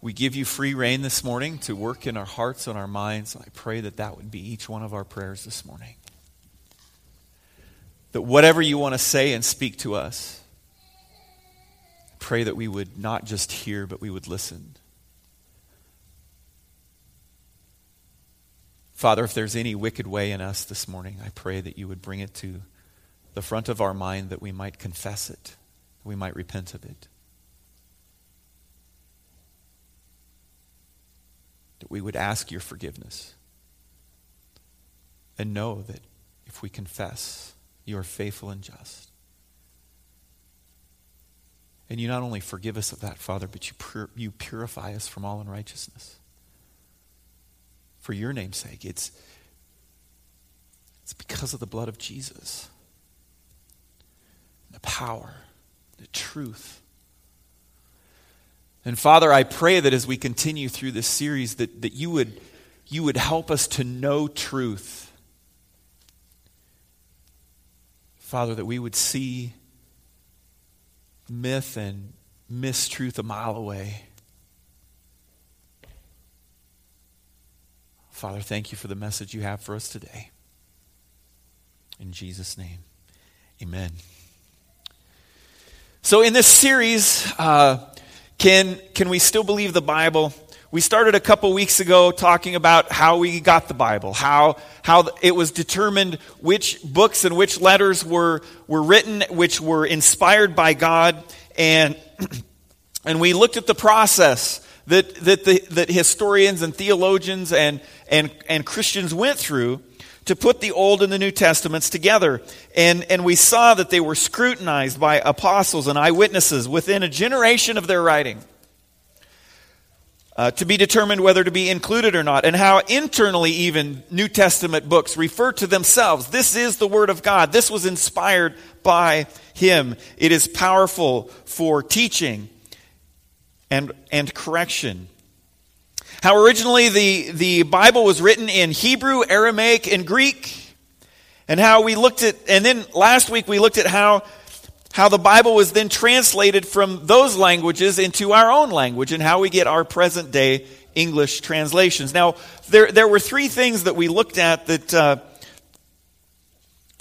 We give you free rein this morning to work in our hearts and our minds. I pray that that would be each one of our prayers this morning. That whatever you want to say and speak to us, pray that we would not just hear, but we would listen. Father, if there's any wicked way in us this morning, I pray that you would bring it to the front of our mind that we might confess it, that we might repent of it. That we would ask your forgiveness and know that if we confess, you are faithful and just. And you not only forgive us of that, Father, but you, pur- you purify us from all unrighteousness. For your name's sake, it's, it's because of the blood of Jesus the power, the truth. And Father, I pray that as we continue through this series, that, that you, would, you would help us to know truth. Father, that we would see myth and mistruth a mile away. Father, thank you for the message you have for us today. In Jesus' name, amen. So, in this series, uh, can, can we still believe the Bible? We started a couple weeks ago talking about how we got the Bible, how, how it was determined which books and which letters were, were written, which were inspired by God. And, and we looked at the process that, that, the, that historians and theologians and, and, and Christians went through to put the Old and the New Testaments together. And, and we saw that they were scrutinized by apostles and eyewitnesses within a generation of their writing. Uh, to be determined whether to be included or not, and how internally, even New Testament books refer to themselves. This is the Word of God. This was inspired by Him. It is powerful for teaching and, and correction. How originally the, the Bible was written in Hebrew, Aramaic, and Greek. And how we looked at, and then last week we looked at how, how the Bible was then translated from those languages into our own language and how we get our present day English translations. Now, there, there were three things that we looked at that, uh,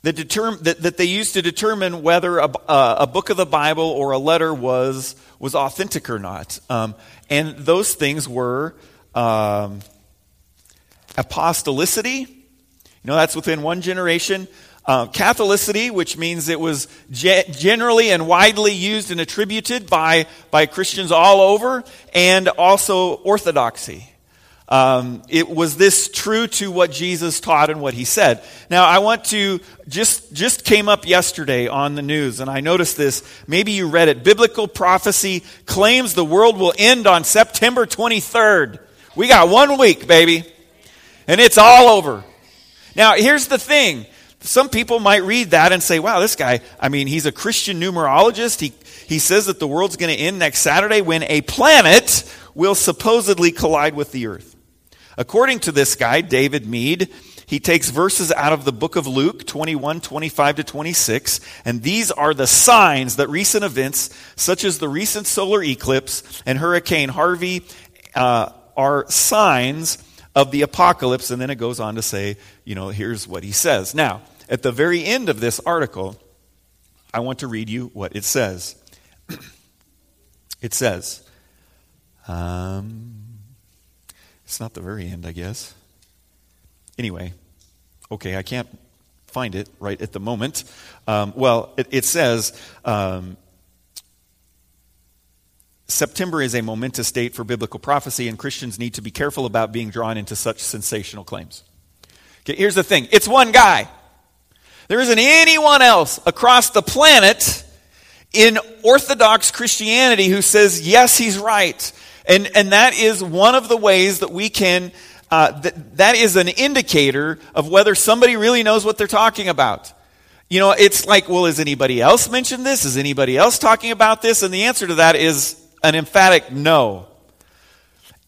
that, determ- that, that they used to determine whether a, a book of the Bible or a letter was, was authentic or not. Um, and those things were um, apostolicity. You know, that's within one generation. Uh, Catholicity, which means it was ge- generally and widely used and attributed by, by Christians all over, and also orthodoxy. Um, it was this true to what Jesus taught and what he said. Now, I want to just just came up yesterday on the news, and I noticed this. Maybe you read it. Biblical prophecy claims the world will end on September 23rd. We got one week, baby, and it's all over. Now, here's the thing. Some people might read that and say, wow, this guy, I mean, he's a Christian numerologist. He, he says that the world's going to end next Saturday when a planet will supposedly collide with the earth. According to this guy, David Meade, he takes verses out of the book of Luke 21, 25 to 26, and these are the signs that recent events, such as the recent solar eclipse and Hurricane Harvey, uh, are signs of the apocalypse. And then it goes on to say, you know, here's what he says. Now, at the very end of this article, I want to read you what it says. it says, um, it's not the very end, I guess. Anyway, okay, I can't find it right at the moment. Um, well, it, it says, um, September is a momentous date for biblical prophecy, and Christians need to be careful about being drawn into such sensational claims. Okay, here's the thing it's one guy. There isn't anyone else across the planet in Orthodox Christianity who says, yes, he's right. And, and that is one of the ways that we can, uh, that, that is an indicator of whether somebody really knows what they're talking about. You know, it's like, well, has anybody else mentioned this? Is anybody else talking about this? And the answer to that is an emphatic no.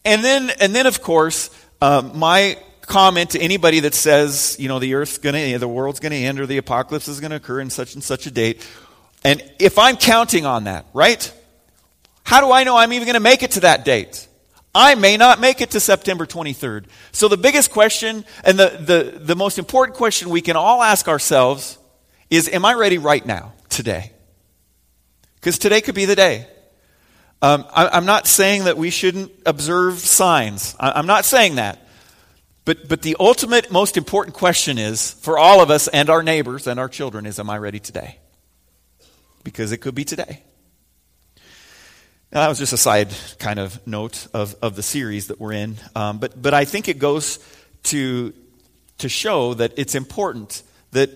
And then, and then of course, uh, my comment to anybody that says, you know, the earth's going to, the world's going to end or the apocalypse is going to occur in such and such a date. And if I'm counting on that, right? How do I know I'm even going to make it to that date? I may not make it to September 23rd. So the biggest question and the, the, the most important question we can all ask ourselves is Am I ready right now, today? Because today could be the day. Um, I, am not saying that we shouldn't observe signs. I, I'm not saying that. But, but the ultimate, most important question is for all of us and our neighbors and our children is Am I ready today? Because it could be today. Now, that was just a side kind of note of, of the series that we're in. Um, but, but I think it goes to, to show that it's important that,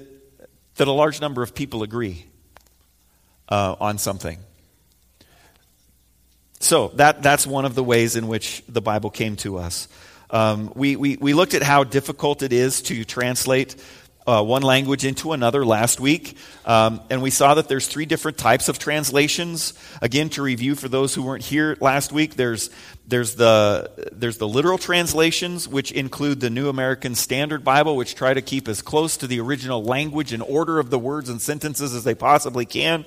that a large number of people agree uh, on something. So that, that's one of the ways in which the Bible came to us. Um, we, we, we looked at how difficult it is to translate uh, one language into another last week, um, and we saw that there's three different types of translations. Again, to review for those who weren't here last week, there's there's the there's the literal translations, which include the New American Standard Bible, which try to keep as close to the original language and order of the words and sentences as they possibly can.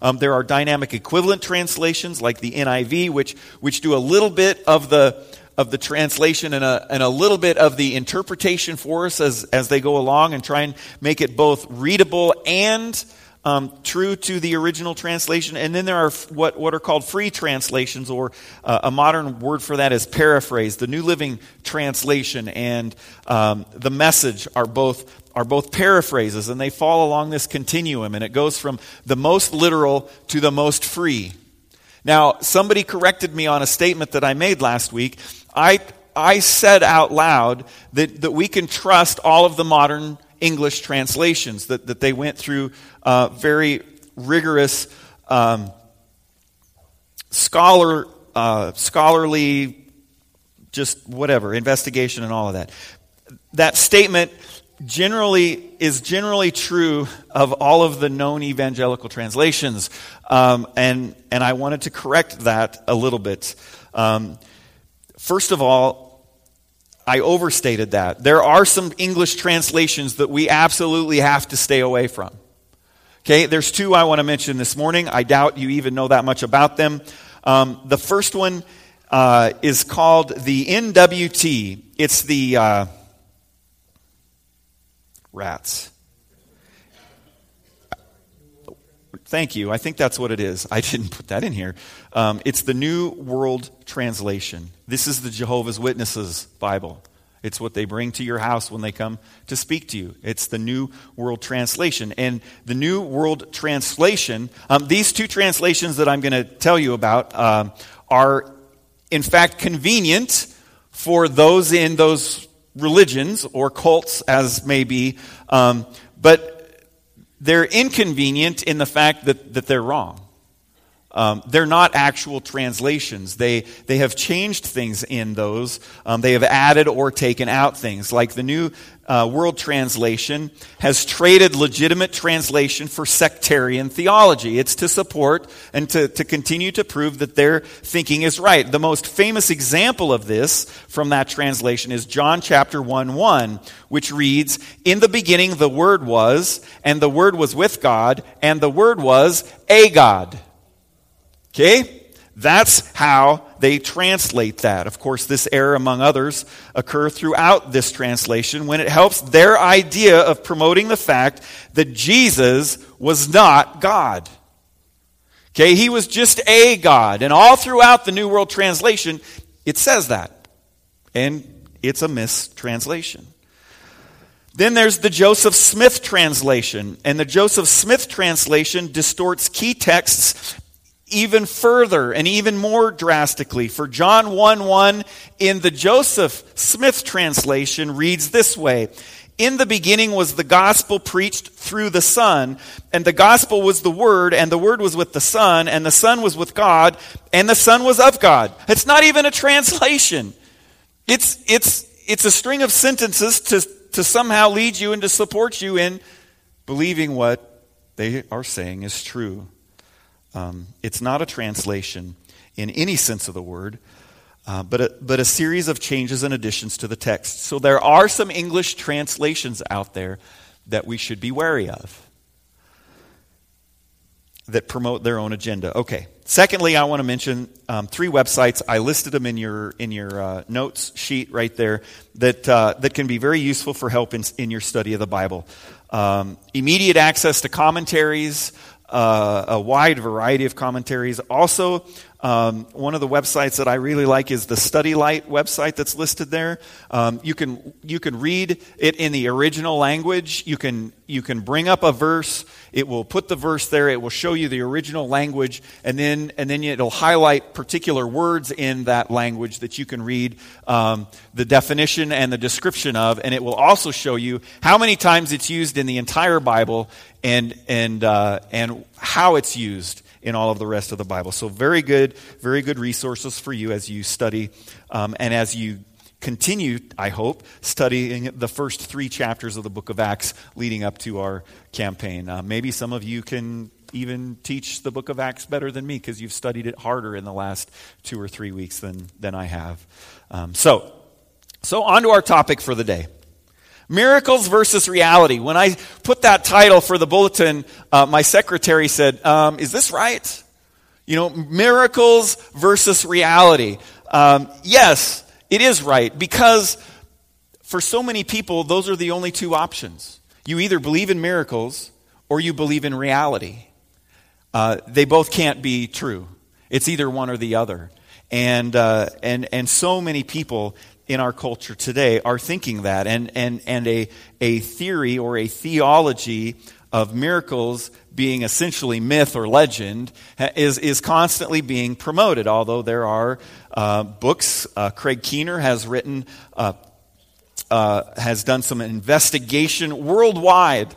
Um, there are dynamic equivalent translations like the NIV, which which do a little bit of the of the translation and a, and a little bit of the interpretation for us as, as they go along and try and make it both readable and um, true to the original translation. And then there are what, what are called free translations, or uh, a modern word for that is paraphrase. The New Living Translation and um, the message are both are both paraphrases, and they fall along this continuum, and it goes from the most literal to the most free. Now, somebody corrected me on a statement that I made last week. I, I said out loud that, that we can trust all of the modern English translations, that, that they went through uh, very rigorous um, scholar, uh, scholarly, just whatever, investigation and all of that. That statement generally is generally true of all of the known evangelical translations, um, and and I wanted to correct that a little bit. Um, First of all, I overstated that. There are some English translations that we absolutely have to stay away from. Okay, there's two I want to mention this morning. I doubt you even know that much about them. Um, the first one uh, is called the NWT. It's the uh, rats. Thank you. I think that's what it is. I didn't put that in here. Um, it's the New World Translation. This is the Jehovah's Witnesses Bible. It's what they bring to your house when they come to speak to you. It's the New World Translation. And the New World Translation, um, these two translations that I'm going to tell you about um, are, in fact, convenient for those in those religions or cults, as may be. Um, but they're inconvenient in the fact that, that they're wrong. Um, they're not actual translations. They, they have changed things in those. Um, they have added or taken out things. Like the New uh, World Translation has traded legitimate translation for sectarian theology. It's to support and to, to continue to prove that their thinking is right. The most famous example of this from that translation is John chapter 1 1, which reads, In the beginning the Word was, and the Word was with God, and the Word was a God. Okay? That's how they translate that. Of course, this error, among others, occur throughout this translation when it helps their idea of promoting the fact that Jesus was not God. Okay, he was just a God. And all throughout the New World Translation, it says that. And it's a mistranslation. Then there's the Joseph Smith translation. And the Joseph Smith translation distorts key texts even further and even more drastically. For John 1 1 in the Joseph Smith translation reads this way In the beginning was the gospel preached through the Son, and the gospel was the Word, and the Word was with the Son, and the Son was with God, and the Son was of God. It's not even a translation. It's, it's, it's a string of sentences to, to somehow lead you and to support you in believing what they are saying is true. Um, it's not a translation in any sense of the word, uh, but, a, but a series of changes and additions to the text. So there are some English translations out there that we should be wary of. that promote their own agenda. Okay. Secondly, I want to mention um, three websites. I listed them in your in your uh, notes sheet right there that uh, that can be very useful for help in, in your study of the Bible. Um, immediate access to commentaries, uh, a wide variety of commentaries. Also, um, one of the websites that I really like is the Study Light website that's listed there. Um, you can you can read it in the original language. You can you can bring up a verse. It will put the verse there. It will show you the original language, and then and then it'll highlight particular words in that language that you can read um, the definition and the description of, and it will also show you how many times it's used in the entire Bible and and uh, and how it's used in all of the rest of the Bible. So, very good, very good resources for you as you study um, and as you continue, I hope, studying the first three chapters of the book of Acts leading up to our campaign. Uh, maybe some of you can even teach the book of Acts better than me because you've studied it harder in the last two or three weeks than, than I have. Um, so, so, on to our topic for the day. Miracles versus reality. When I put that title for the bulletin, uh, my secretary said, um, Is this right? You know, miracles versus reality. Um, yes, it is right because for so many people, those are the only two options. You either believe in miracles or you believe in reality. Uh, they both can't be true. It's either one or the other. And, uh, and, and so many people in our culture today are thinking that. And, and, and a, a theory or a theology of miracles being essentially myth or legend is, is constantly being promoted, although there are uh, books. Uh, Craig Keener has written, uh, uh has done some investigation worldwide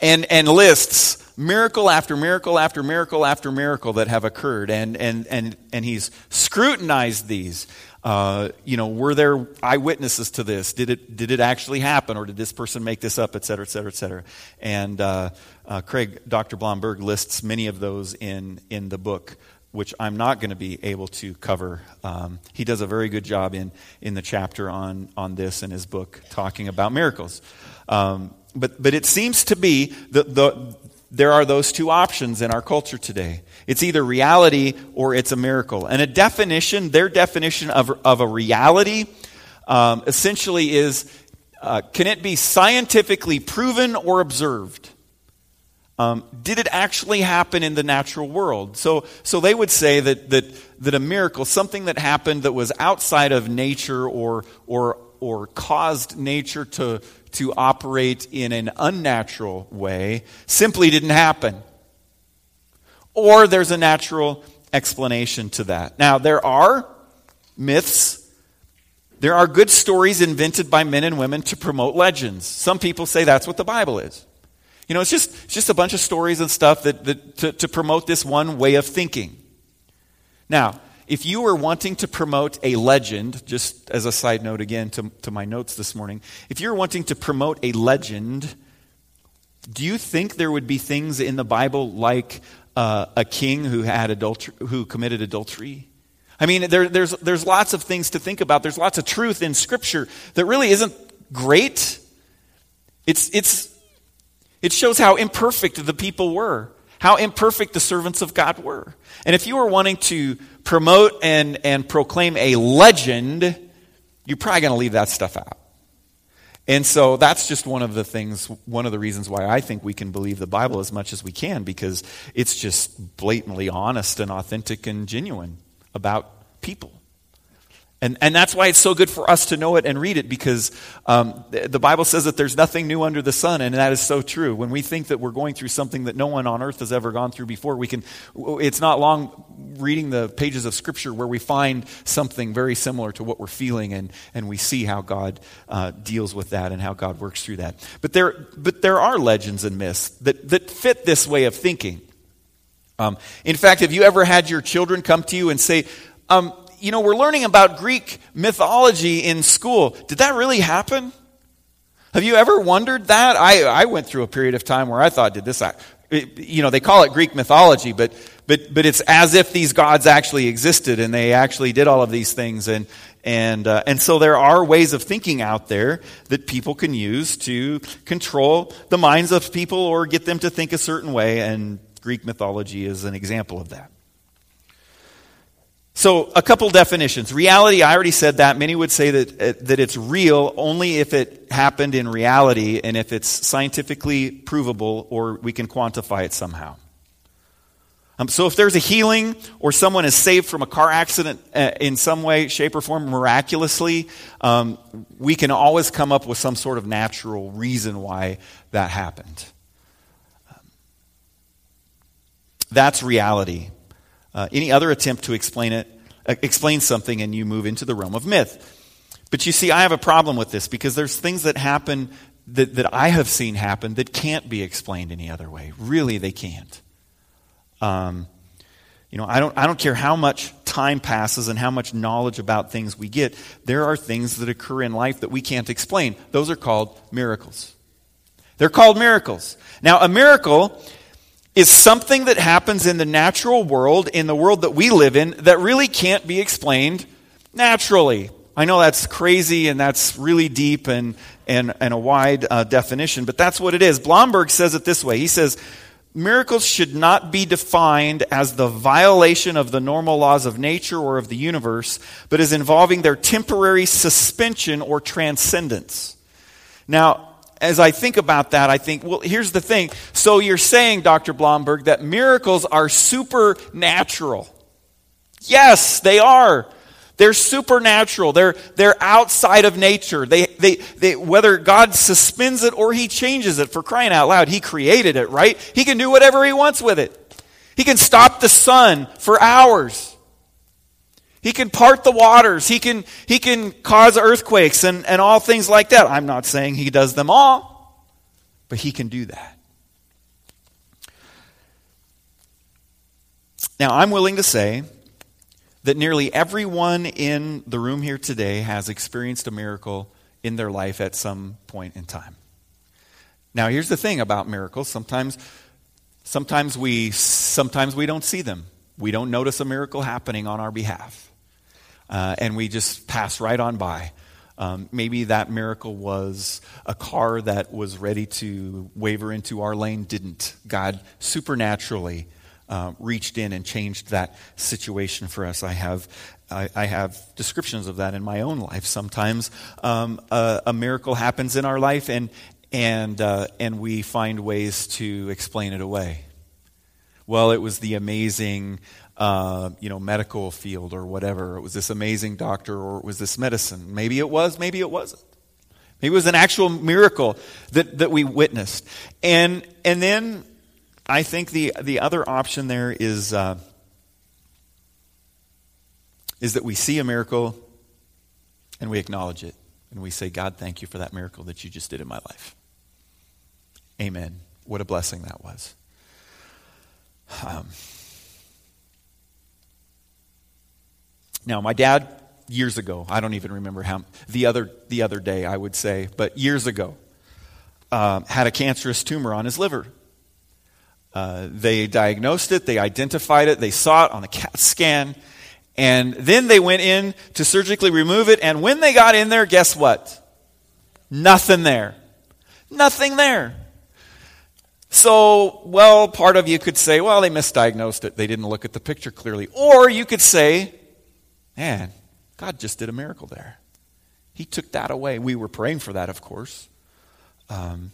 and, and lists miracle after miracle after miracle after miracle that have occurred. And, and, and, and he's scrutinized these. Uh, you know, were there eyewitnesses to this? Did it, did it actually happen, or did this person make this up, et cetera, et cetera, et cetera? And uh, uh, Craig, Dr. Blomberg lists many of those in, in the book, which I'm not going to be able to cover. Um, he does a very good job in, in the chapter on, on this in his book, talking about miracles. Um, but, but it seems to be that the, there are those two options in our culture today. It's either reality or it's a miracle. And a definition, their definition of, of a reality, um, essentially is uh, can it be scientifically proven or observed? Um, did it actually happen in the natural world? So, so they would say that, that, that a miracle, something that happened that was outside of nature or, or, or caused nature to, to operate in an unnatural way simply didn't happen. Or there's a natural explanation to that. Now, there are myths. There are good stories invented by men and women to promote legends. Some people say that's what the Bible is. You know, it's just, it's just a bunch of stories and stuff that, that, to, to promote this one way of thinking. Now, if you were wanting to promote a legend, just as a side note again to, to my notes this morning, if you're wanting to promote a legend, do you think there would be things in the Bible like uh, a king who had adultery, who committed adultery? I mean, there, there's, there's lots of things to think about. There's lots of truth in Scripture that really isn't great. It's, it's, it shows how imperfect the people were, how imperfect the servants of God were. And if you were wanting to promote and, and proclaim a legend, you're probably going to leave that stuff out. And so that's just one of the things, one of the reasons why I think we can believe the Bible as much as we can, because it's just blatantly honest and authentic and genuine about people. And, and that's why it's so good for us to know it and read it because um, the Bible says that there's nothing new under the sun, and that is so true. When we think that we're going through something that no one on earth has ever gone through before, we can, it's not long reading the pages of Scripture where we find something very similar to what we're feeling, and, and we see how God uh, deals with that and how God works through that. But there, but there are legends and myths that, that fit this way of thinking. Um, in fact, have you ever had your children come to you and say, um, you know, we're learning about Greek mythology in school. Did that really happen? Have you ever wondered that? I, I went through a period of time where I thought, did this, you know, they call it Greek mythology, but, but, but it's as if these gods actually existed and they actually did all of these things. And, and, uh, and so there are ways of thinking out there that people can use to control the minds of people or get them to think a certain way. And Greek mythology is an example of that. So, a couple definitions. Reality, I already said that. Many would say that, uh, that it's real only if it happened in reality and if it's scientifically provable or we can quantify it somehow. Um, so, if there's a healing or someone is saved from a car accident uh, in some way, shape, or form miraculously, um, we can always come up with some sort of natural reason why that happened. Um, that's reality. Uh, any other attempt to explain it, uh, explain something, and you move into the realm of myth. But you see, I have a problem with this because there's things that happen that, that I have seen happen that can't be explained any other way. Really, they can't. Um, you know, I don't, I don't care how much time passes and how much knowledge about things we get. There are things that occur in life that we can't explain. Those are called miracles. They're called miracles. Now, a miracle is something that happens in the natural world, in the world that we live in, that really can't be explained naturally. I know that's crazy and that's really deep and, and, and a wide uh, definition, but that's what it is. Blomberg says it this way He says, Miracles should not be defined as the violation of the normal laws of nature or of the universe, but as involving their temporary suspension or transcendence. Now, as I think about that, I think, well, here's the thing. So you're saying, Dr. Blomberg, that miracles are supernatural. Yes, they are. They're supernatural. They're, they're outside of nature. They, they, they, whether God suspends it or He changes it, for crying out loud, He created it, right? He can do whatever He wants with it. He can stop the sun for hours. He can part the waters. He can, he can cause earthquakes and, and all things like that. I'm not saying he does them all, but he can do that. Now, I'm willing to say that nearly everyone in the room here today has experienced a miracle in their life at some point in time. Now, here's the thing about miracles. Sometimes, sometimes, we, sometimes we don't see them. We don't notice a miracle happening on our behalf uh, and we just pass right on by. Um, maybe that miracle was a car that was ready to waver into our lane, didn't. God supernaturally uh, reached in and changed that situation for us. I have, I, I have descriptions of that in my own life. Sometimes um, a, a, miracle happens in our life, and and uh, and we find ways to explain it away. Well, it was the amazing uh, you know, medical field or whatever. It was this amazing doctor or it was this medicine. Maybe it was, maybe it wasn't. Maybe it was an actual miracle that, that we witnessed. And, and then I think the, the other option there is, uh, is that we see a miracle and we acknowledge it. And we say, God, thank you for that miracle that you just did in my life. Amen. What a blessing that was. Um, Now, my dad, years ago, I don't even remember how, the other, the other day, I would say, but years ago, uh, had a cancerous tumor on his liver. Uh, they diagnosed it, they identified it, they saw it on the CAT scan, and then they went in to surgically remove it. And when they got in there, guess what? Nothing there. Nothing there. So, well, part of you could say, well, they misdiagnosed it. They didn't look at the picture clearly. Or you could say, Man, God just did a miracle there. He took that away. We were praying for that, of course. Um,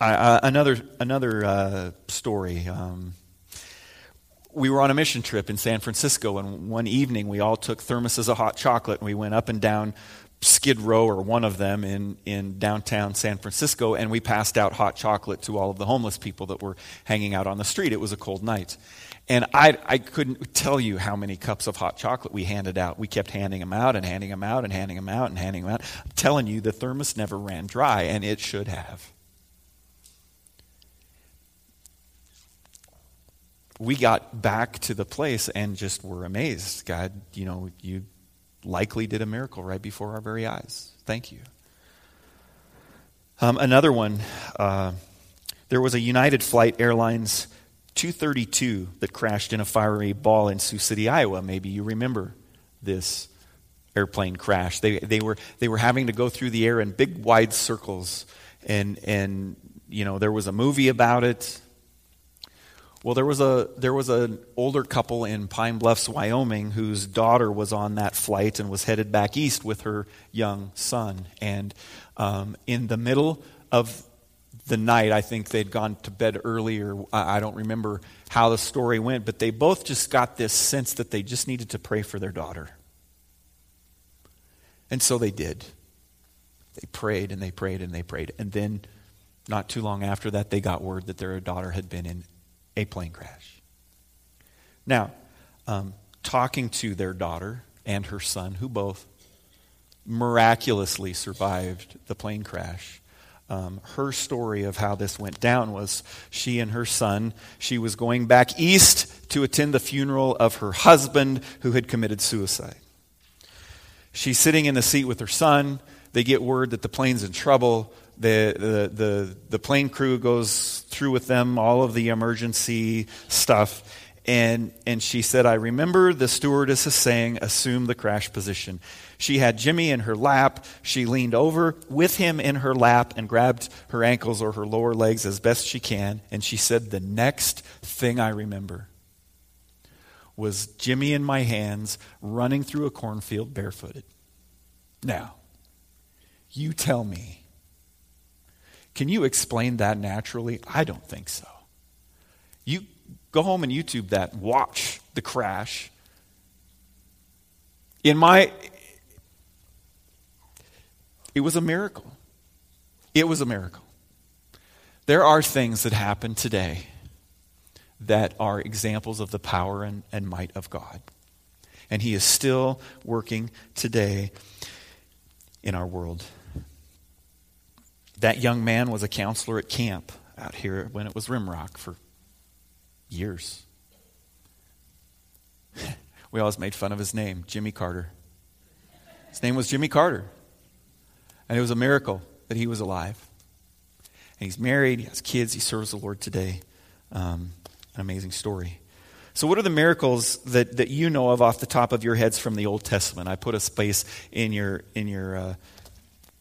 I, another another uh, story. Um, we were on a mission trip in San Francisco, and one evening we all took thermoses of hot chocolate and we went up and down Skid Row, or one of them, in, in downtown San Francisco, and we passed out hot chocolate to all of the homeless people that were hanging out on the street. It was a cold night. And I, I couldn't tell you how many cups of hot chocolate we handed out. We kept handing them out and handing them out and handing them out and handing them out. I'm telling you, the thermos never ran dry, and it should have. We got back to the place and just were amazed. God, you know, you likely did a miracle right before our very eyes. Thank you. Um, another one uh, there was a United Flight Airlines 232 that crashed in a fiery ball in Sioux City, Iowa. Maybe you remember this airplane crash. They, they, were, they were having to go through the air in big, wide circles. And, and, you know, there was a movie about it. Well, there was a there was an older couple in Pine Bluffs, Wyoming, whose daughter was on that flight and was headed back east with her young son. And um, in the middle of the night, I think they'd gone to bed earlier. I don't remember how the story went, but they both just got this sense that they just needed to pray for their daughter. And so they did. They prayed and they prayed and they prayed. And then, not too long after that, they got word that their daughter had been in a plane crash. Now, um, talking to their daughter and her son, who both miraculously survived the plane crash. Um, her story of how this went down was she and her son, she was going back east to attend the funeral of her husband who had committed suicide. She's sitting in the seat with her son. They get word that the plane's in trouble. The, the, the, plane crew goes through with them all of the emergency stuff. And, and she said, I remember the stewardess saying, assume the crash position. She had Jimmy in her lap. She leaned over with him in her lap and grabbed her ankles or her lower legs as best she can. And she said, The next thing I remember was Jimmy in my hands running through a cornfield barefooted. Now, you tell me. Can you explain that naturally? I don't think so. You go home and YouTube that watch the crash. In my it was a miracle. It was a miracle. There are things that happen today that are examples of the power and, and might of God. And He is still working today in our world. That young man was a counselor at camp out here when it was Rimrock for years. we always made fun of his name, Jimmy Carter. His name was Jimmy Carter. And it was a miracle that he was alive. And he's married, he has kids, he serves the Lord today. Um, an amazing story. So, what are the miracles that, that you know of off the top of your heads from the Old Testament? I put a space in your, in your uh,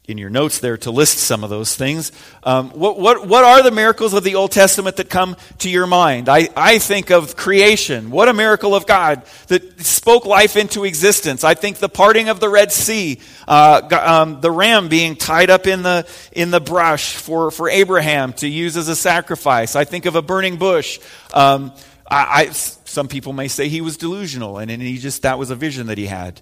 in your notes there to list some of those things. Um, what, what, what are the miracles of the Old Testament that come to your mind? I, I think of creation. What a miracle of God that spoke life into existence. I think the parting of the Red Sea, uh, um, the ram being tied up in the, in the brush for, for Abraham to use as a sacrifice. I think of a burning bush. Um, I, I, some people may say he was delusional and, and he just, that was a vision that he had.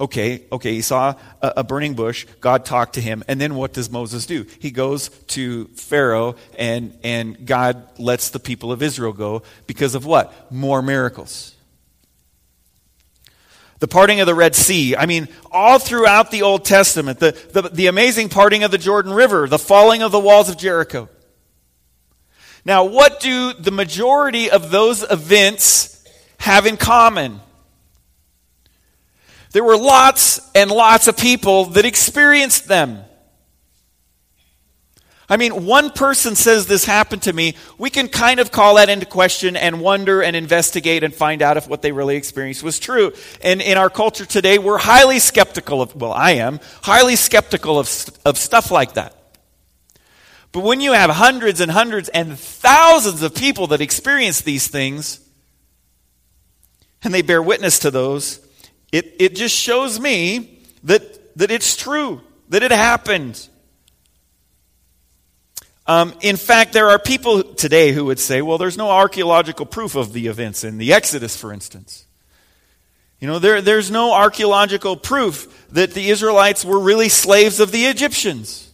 Okay, okay, he saw a, a, burning bush. God talked to him. And then what does Moses do? He goes to Pharaoh, and, and God lets the people of Israel go because of what? More miracles. The parting of the Red Sea. I mean, all throughout the Old Testament, the, the, the amazing parting of the Jordan River, the falling of the walls of Jericho. Now, what do the majority of those events have in common? There were lots and lots of people that experienced them. I mean, one person says this happened to me. We can kind of call that into question and wonder and investigate and find out if what they really experienced was true. And in our culture today, we're highly skeptical of, well, I am, highly skeptical of, of stuff like that. But when you have hundreds and hundreds and thousands of people that experience these things, and they bear witness to those, it, it just shows me that, that it's true, that it happened. Um, in fact, there are people today who would say, well, there's no archaeological proof of the events in the Exodus, for instance. You know, there, there's no archaeological proof that the Israelites were really slaves of the Egyptians.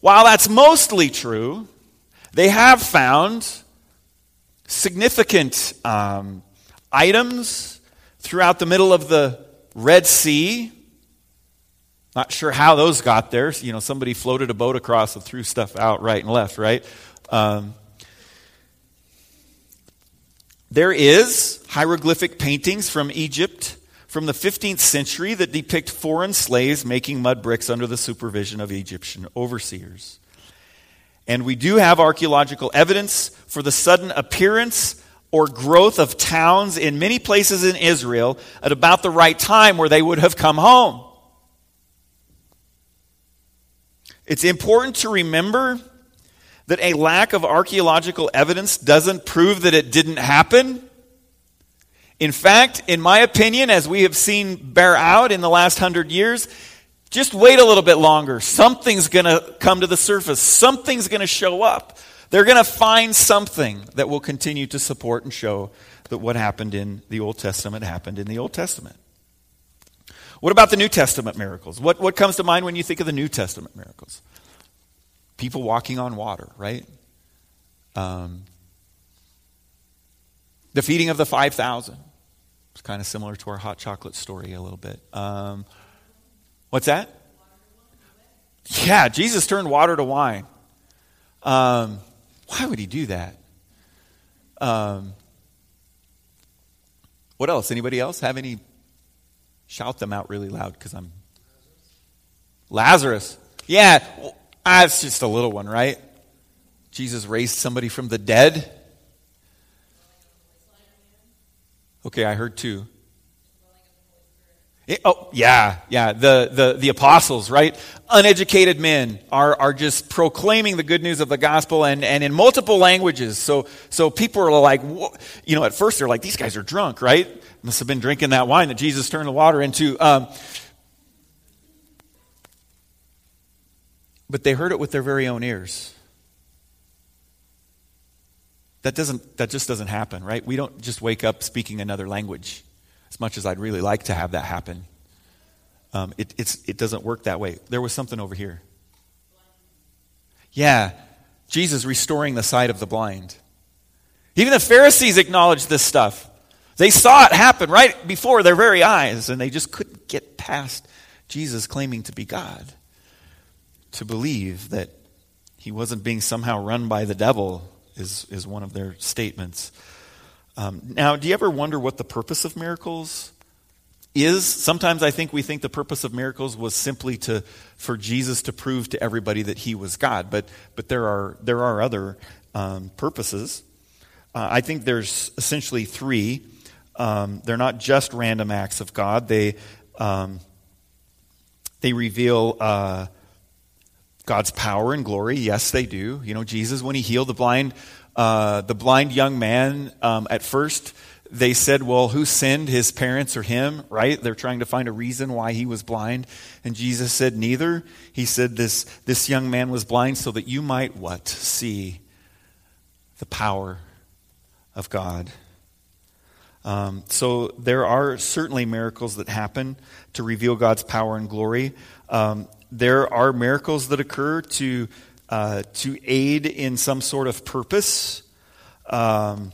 While that's mostly true, they have found significant um, items throughout the middle of the Red Sea. Not sure how those got there. You know, somebody floated a boat across and threw stuff out right and left, right? Um, there is hieroglyphic paintings from Egypt from the 15th century that depict foreign slaves making mud bricks under the supervision of Egyptian overseers. And we do have archaeological evidence for the sudden appearance or growth of towns in many places in Israel at about the right time where they would have come home. It's important to remember that a lack of archaeological evidence doesn't prove that it didn't happen. In fact, in my opinion, as we have seen bear out in the last hundred years, just wait a little bit longer. Something's going to come to the surface. Something's going to show up. They're going to find something that will continue to support and show that what happened in the Old Testament happened in the Old Testament. What about the New Testament miracles? What, what comes to mind when you think of the New Testament miracles? People walking on water, right? Um, the feeding of the 5,000. It's kind of similar to our hot chocolate story a little bit. Um, what's that? Yeah, Jesus turned water to wine. Um, why would he do that? Um, what else? Anybody else have any? Shout them out really loud because I'm. Lazarus. Yeah, well, that's just a little one, right? Jesus raised somebody from the dead. Okay, I heard two. It, oh, yeah, yeah. The, the, the apostles, right? Uneducated men are, are just proclaiming the good news of the gospel and, and in multiple languages. So, so people are like, you know, at first they're like, these guys are drunk, right? Must have been drinking that wine that Jesus turned the water into. Um, but they heard it with their very own ears. That, doesn't, that just doesn't happen, right? We don't just wake up speaking another language as much as I'd really like to have that happen. Um, it, it doesn't work that way. There was something over here. Yeah, Jesus restoring the sight of the blind. Even the Pharisees acknowledged this stuff. They saw it happen right before their very eyes, and they just couldn't get past Jesus claiming to be God. To believe that he wasn't being somehow run by the devil is, is one of their statements. Um, now, do you ever wonder what the purpose of miracles is? Sometimes I think we think the purpose of miracles was simply to for Jesus to prove to everybody that he was God, but but there are there are other um, purposes. Uh, I think there's essentially three. Um, they're not just random acts of God. They um, they reveal uh, God's power and glory. Yes, they do. You know, Jesus when he healed the blind uh, the blind young man, um, at first, they said, well, who sinned, his parents or him, right? They're trying to find a reason why he was blind. And Jesus said, neither. He said, this, this young man was blind so that you might what? See the power of God. Um, so there are certainly miracles that happen to reveal God's power and glory. Um, there are miracles that occur to uh, to aid in some sort of purpose, um,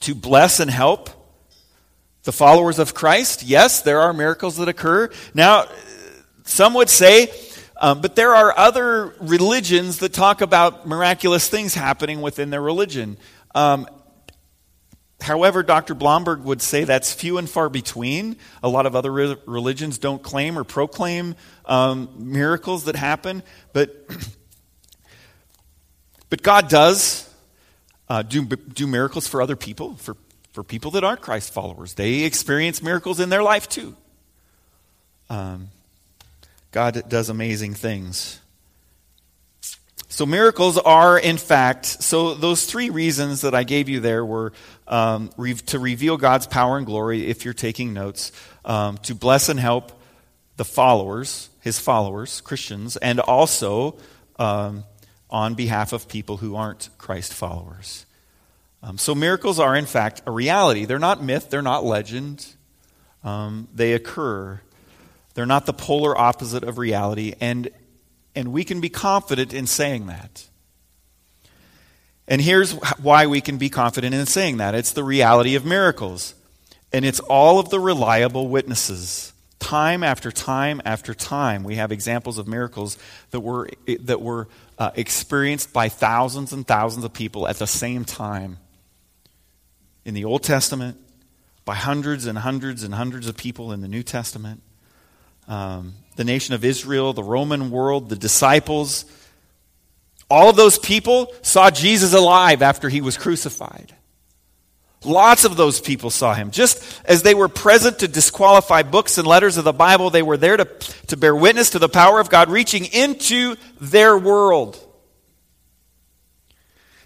to bless and help the followers of Christ. Yes, there are miracles that occur. Now, some would say, um, but there are other religions that talk about miraculous things happening within their religion. Um, However, Dr. Blomberg would say that's few and far between. A lot of other re- religions don't claim or proclaim um, miracles that happen, but But God does uh, do, do miracles for other people, for, for people that aren't Christ followers. They experience miracles in their life too. Um, God does amazing things. So, miracles are, in fact, so those three reasons that I gave you there were um, re- to reveal God's power and glory, if you're taking notes, um, to bless and help the followers, his followers, Christians, and also um, on behalf of people who aren't Christ followers. Um, so miracles are, in fact, a reality. They're not myth, they're not legend. Um, they occur. They're not the polar opposite of reality, and, and we can be confident in saying that. And here's why we can be confident in saying that it's the reality of miracles, and it's all of the reliable witnesses. Time after time after time, we have examples of miracles that were, that were uh, experienced by thousands and thousands of people at the same time. In the Old Testament, by hundreds and hundreds and hundreds of people in the New Testament. Um, the nation of Israel, the Roman world, the disciples, all of those people saw Jesus alive after he was crucified. Lots of those people saw him. Just as they were present to disqualify books and letters of the Bible, they were there to, to bear witness to the power of God reaching into their world.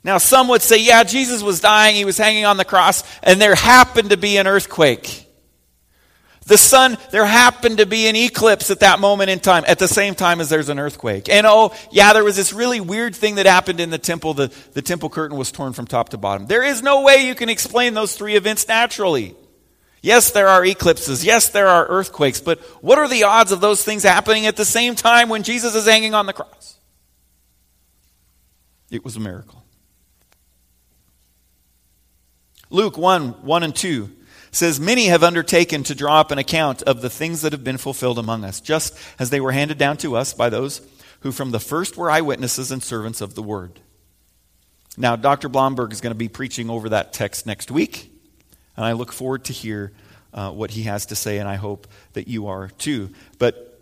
Now, some would say, yeah, Jesus was dying, he was hanging on the cross, and there happened to be an earthquake. The sun, there happened to be an eclipse at that moment in time, at the same time as there's an earthquake. And oh, yeah, there was this really weird thing that happened in the temple. The, the temple curtain was torn from top to bottom. There is no way you can explain those three events naturally. Yes, there are eclipses. Yes, there are earthquakes. But what are the odds of those things happening at the same time when Jesus is hanging on the cross? It was a miracle. Luke 1 1 and 2 says, Many have undertaken to draw up an account of the things that have been fulfilled among us, just as they were handed down to us by those who from the first were eyewitnesses and servants of the word. Now, Dr. Blomberg is going to be preaching over that text next week, and I look forward to hear uh, what he has to say, and I hope that you are too. But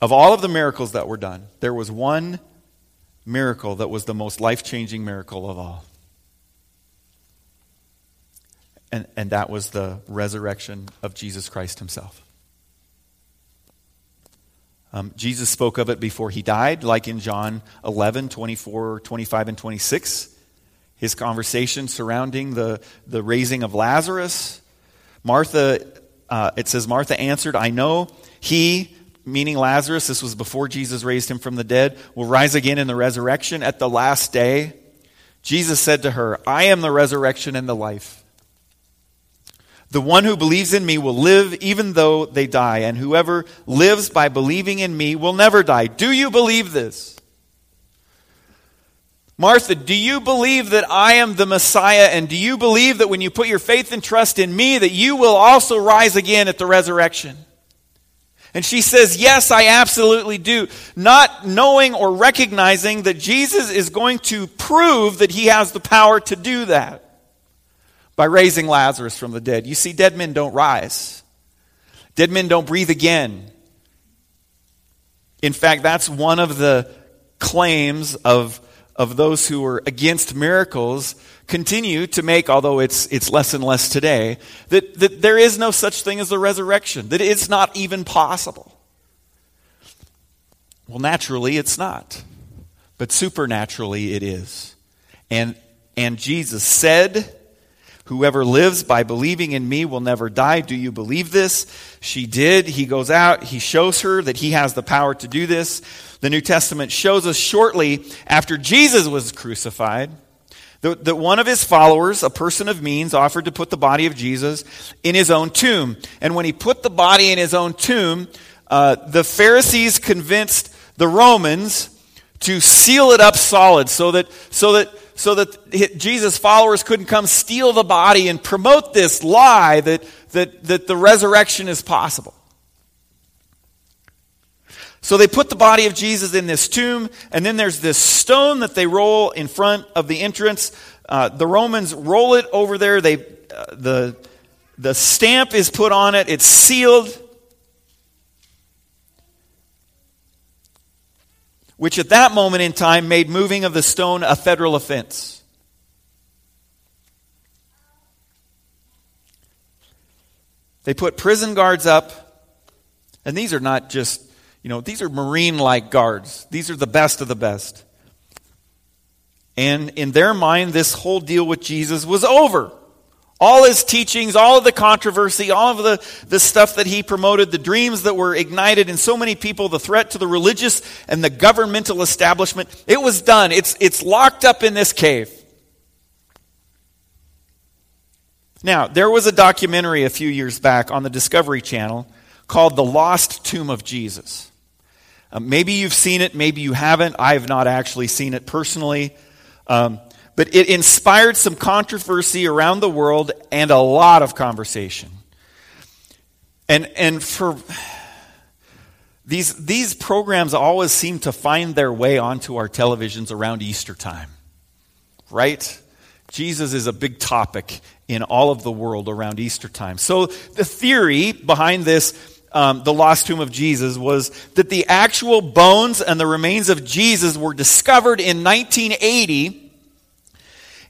of all of the miracles that were done, there was one miracle that was the most life changing miracle of all. And, and that was the resurrection of Jesus Christ himself. Um, Jesus spoke of it before he died, like in John 11, 24, 25, and 26. His conversation surrounding the, the raising of Lazarus. Martha, uh, it says, Martha answered, I know he, meaning Lazarus, this was before Jesus raised him from the dead, will rise again in the resurrection at the last day. Jesus said to her, I am the resurrection and the life. The one who believes in me will live even though they die, and whoever lives by believing in me will never die. Do you believe this? Martha, do you believe that I am the Messiah? And do you believe that when you put your faith and trust in me, that you will also rise again at the resurrection? And she says, Yes, I absolutely do. Not knowing or recognizing that Jesus is going to prove that he has the power to do that by raising Lazarus from the dead. You see, dead men don't rise, dead men don't breathe again. In fact, that's one of the claims of, of those who are against miracles continue to make, although it's, it's less and less today, that, that there is no such thing as a resurrection, that it's not even possible. Well, naturally, it's not. But supernaturally, it is. And, and Jesus said, Whoever lives by believing in me will never die. Do you believe this? She did. He goes out. He shows her that he has the power to do this. The New Testament shows us shortly after Jesus was crucified that, one of his followers, a person of means, offered to put the body of Jesus in his own tomb. And when he put the body in his own tomb, uh, the Pharisees convinced the Romans to seal it up solid so that, so that so that Jesus' followers couldn't come steal the body and promote this lie that, that, that the resurrection is possible. So they put the body of Jesus in this tomb, and then there's this stone that they roll in front of the entrance. Uh, the Romans roll it over there. They, uh, the, the stamp is put on it, it's sealed. Which at that moment in time made moving of the stone a federal offense. They put prison guards up, and these are not just, you know, these are Marine like guards. These are the best of the best. And in their mind, this whole deal with Jesus was over. All his teachings, all of the controversy, all of the, the stuff that he promoted, the dreams that were ignited in so many people, the threat to the religious and the governmental establishment, it was done. It's, it's locked up in this cave. Now, there was a documentary a few years back on the Discovery Channel called The Lost Tomb of Jesus. Uh, maybe you've seen it, maybe you haven't. I have not actually seen it personally. Um, but it inspired some controversy around the world and a lot of conversation. And, and for these, these programs always seem to find their way onto our televisions around Easter time, right? Jesus is a big topic in all of the world around Easter time. So the theory behind this, um, the lost tomb of Jesus, was that the actual bones and the remains of Jesus were discovered in 1980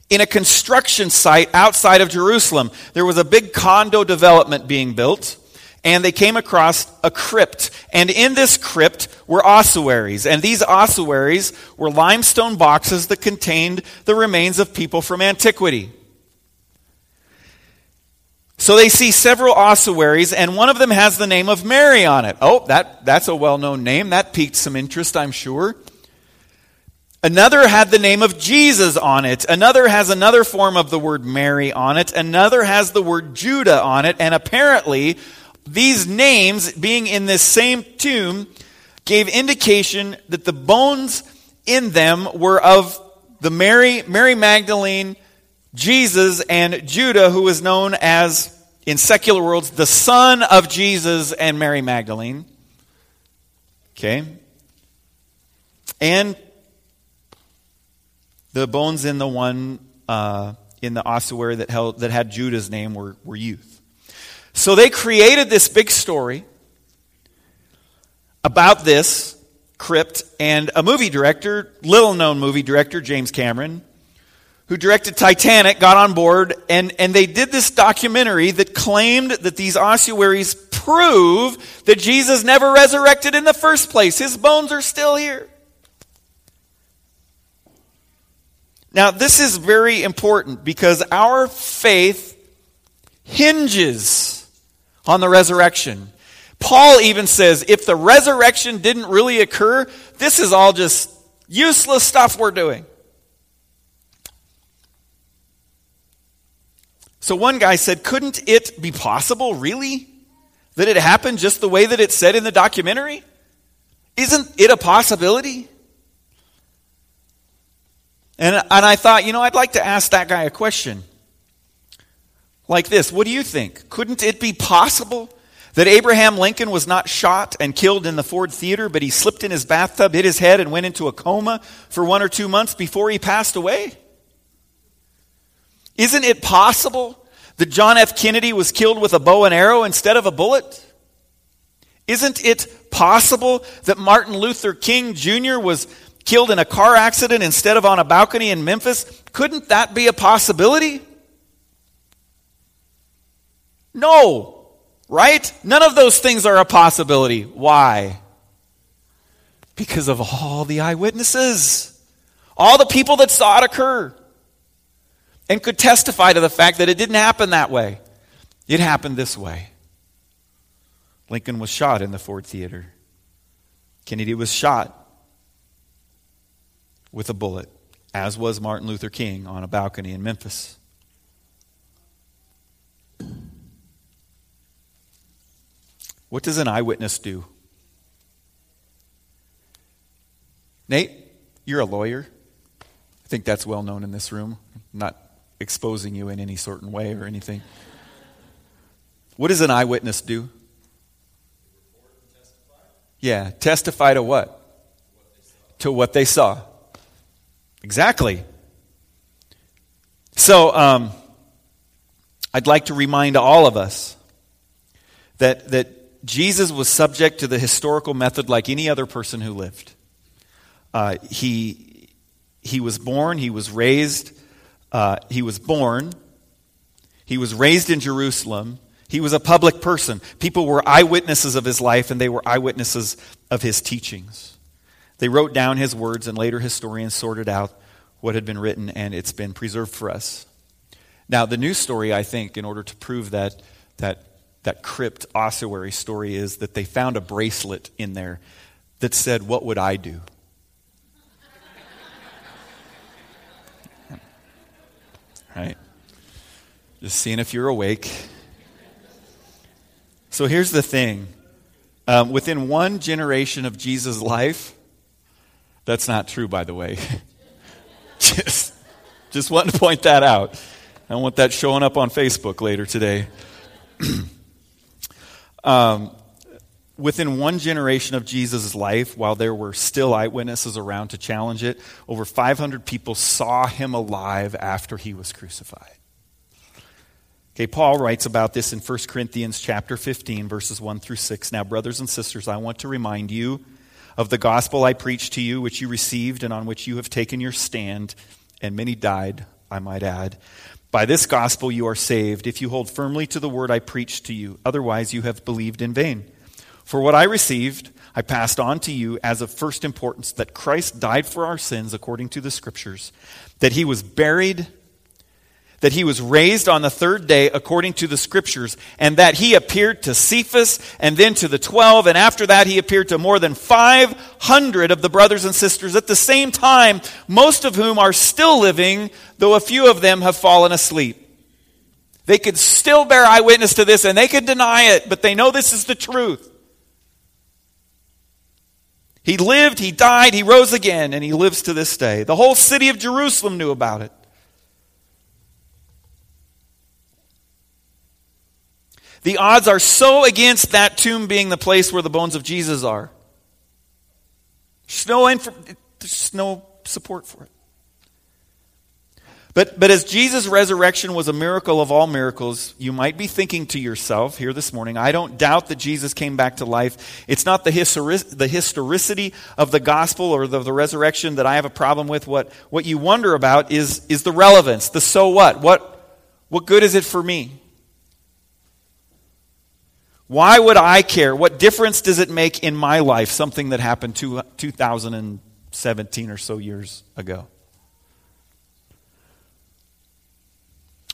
in a construction site outside of Jerusalem. There was a big condo development being built, and they came across a crypt. And in this crypt were ossuaries. And these ossuaries were limestone boxes that contained the remains of people from antiquity. So they see several ossuaries, and one of them has the name of Mary on it. Oh, that, that's a well known name. That piqued some interest, I'm sure. Another had the name of Jesus on it. Another has another form of the word Mary on it. Another has the word Judah on it. And apparently, these names being in this same tomb gave indication that the bones in them were of the Mary, Mary Magdalene, Jesus, and Judah, who was known as, in secular worlds, the son of Jesus and Mary Magdalene. Okay? And the bones in the one uh, in the ossuary that, held, that had Judah's name were, were youth. So they created this big story about this crypt, and a movie director, little known movie director, James Cameron, who directed Titanic, got on board, and, and they did this documentary that claimed that these ossuaries prove that Jesus never resurrected in the first place. His bones are still here. Now, this is very important because our faith hinges on the resurrection. Paul even says if the resurrection didn't really occur, this is all just useless stuff we're doing. So one guy said, couldn't it be possible, really, that it happened just the way that it said in the documentary? Isn't it a possibility? And, and I thought, you know, I'd like to ask that guy a question like this What do you think? Couldn't it be possible that Abraham Lincoln was not shot and killed in the Ford Theater, but he slipped in his bathtub, hit his head, and went into a coma for one or two months before he passed away? Isn't it possible that John F. Kennedy was killed with a bow and arrow instead of a bullet? Isn't it possible that Martin Luther King Jr. was killed in a car accident instead of on a balcony in Memphis? Couldn't that be a possibility? No, right? None of those things are a possibility. Why? Because of all the eyewitnesses, all the people that saw it occur, and could testify to the fact that it didn't happen that way. It happened this way. Lincoln was shot in the Ford Theater. Kennedy was shot with a bullet, as was Martin Luther King on a balcony in Memphis. What does an eyewitness do? Nate, you're a lawyer. I think that's well known in this room. I'm not exposing you in any certain way or anything. What does an eyewitness do? Yeah, testify to what? To what they saw. Exactly. So, um, I'd like to remind all of us that, that Jesus was subject to the historical method like any other person who lived. Uh, he, he was born, he was raised, uh, he was born, he was raised in Jerusalem. He was a public person. People were eyewitnesses of his life, and they were eyewitnesses of his teachings. They wrote down his words, and later historians sorted out what had been written, and it's been preserved for us. Now, the new story, I think, in order to prove that, that, that crypt ossuary story, is that they found a bracelet in there that said, What would I do? right? Just seeing if you're awake. So here's the thing um, within one generation of Jesus' life, that's not true, by the way. just, just wanting to point that out. I don't want that showing up on Facebook later today. um, within one generation of Jesus' life, while there were still eyewitnesses around to challenge it, over 500 people saw him alive after he was crucified. Okay, Paul writes about this in 1 Corinthians chapter 15 verses 1 through 6. Now, brothers and sisters, I want to remind you of the gospel I preached to you, which you received and on which you have taken your stand, and many died, I might add, By this gospel you are saved, if you hold firmly to the word I preached to you. Otherwise, you have believed in vain. For what I received, I passed on to you as of first importance that Christ died for our sins according to the Scriptures, that he was buried that he was raised on the third day according to the scriptures, and that he appeared to Cephas and then to the twelve, and after that he appeared to more than 500 of the brothers and sisters at the same time, most of whom are still living, though a few of them have fallen asleep. They could still bear eyewitness to this and they could deny it, but they know this is the truth. He lived, he died, he rose again, and he lives to this day. The whole city of Jerusalem knew about it. The odds are so against that tomb being the place where the bones of Jesus are. There's no, inf- there's no support for it. But, but as Jesus' resurrection was a miracle of all miracles, you might be thinking to yourself here this morning, I don't doubt that Jesus came back to life. It's not the, historic, the historicity of the gospel or the, the resurrection that I have a problem with. What, what you wonder about is, is the relevance, the so what. What, what good is it for me? Why would I care? What difference does it make in my life, something that happened two, 2017 or so years ago?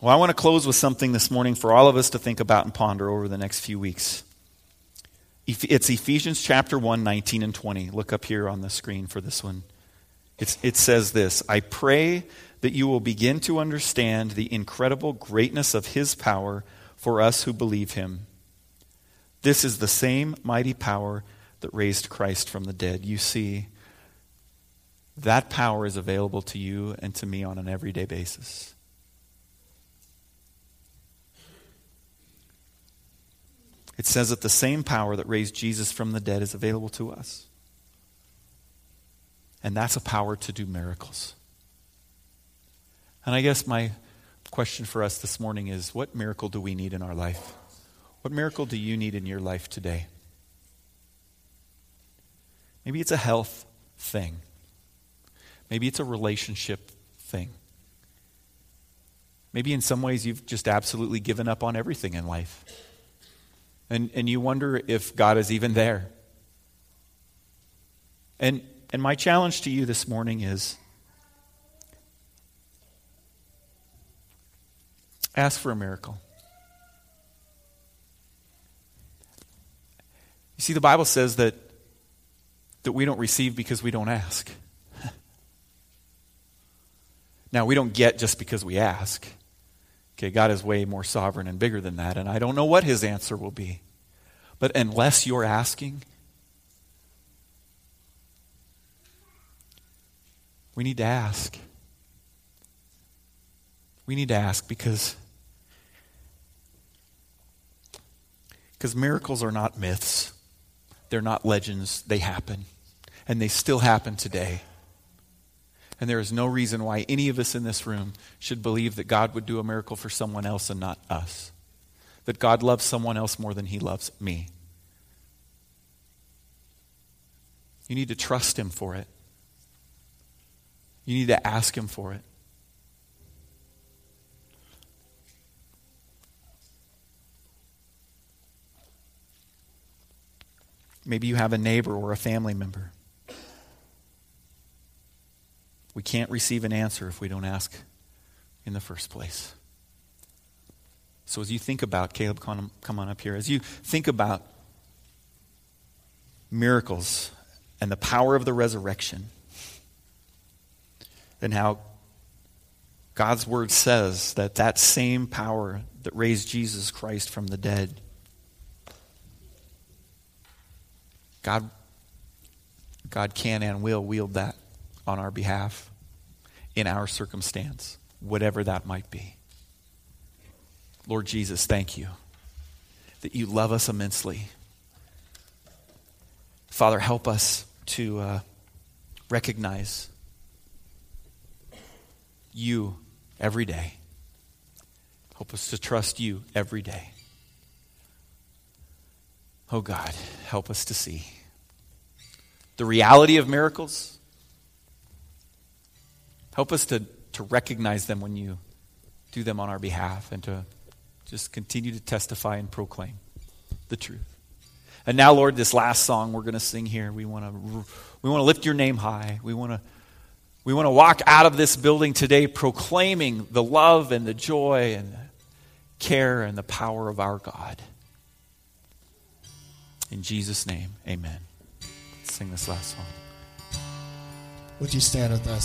Well, I want to close with something this morning for all of us to think about and ponder over the next few weeks. It's Ephesians chapter 1, 19 and 20. Look up here on the screen for this one. It's, it says this I pray that you will begin to understand the incredible greatness of his power for us who believe him this is the same mighty power that raised Christ from the dead. You see, that power is available to you and to me on an everyday basis. It says that the same power that raised Jesus from the dead is available to us. And that's a power to do miracles. And I guess my question for us this morning is what miracle do we need in our life? What miracle do you need in your life today? Maybe it's a health thing. Maybe it's a relationship thing. Maybe in some ways you've just absolutely given up on everything in life. And, and you wonder if God is even there. And, and my challenge to you this morning is ask for a miracle. You see, the Bible says that, that we don't receive because we don't ask. now, we don't get just because we ask. Okay, God is way more sovereign and bigger than that, and I don't know what his answer will be. But unless you're asking, we need to ask. We need to ask because because miracles are not myths. They're not legends, they happen. And they still happen today. And there is no reason why any of us in this room should believe that God would do a miracle for someone else and not us. That God loves someone else more than he loves me. You need to trust him for it. You need to ask him for it. Maybe you have a neighbor or a family member. We can't receive an answer if we don't ask in the first place. So, as you think about, Caleb, come on up here, as you think about miracles and the power of the resurrection, and how God's word says that that same power that raised Jesus Christ from the dead God, God can and will wield that on our behalf in our circumstance, whatever that might be. Lord Jesus, thank you that you love us immensely. Father, help us to uh, recognize you every day. Help us to trust you every day. Oh God, help us to see the reality of miracles. Help us to, to recognize them when you do them on our behalf and to just continue to testify and proclaim the truth. And now, Lord, this last song we're going to sing here, we want to we want to lift your name high. We want to we want to walk out of this building today proclaiming the love and the joy and the care and the power of our God. In Jesus' name, amen. Let's sing this last song. Would you stand with us?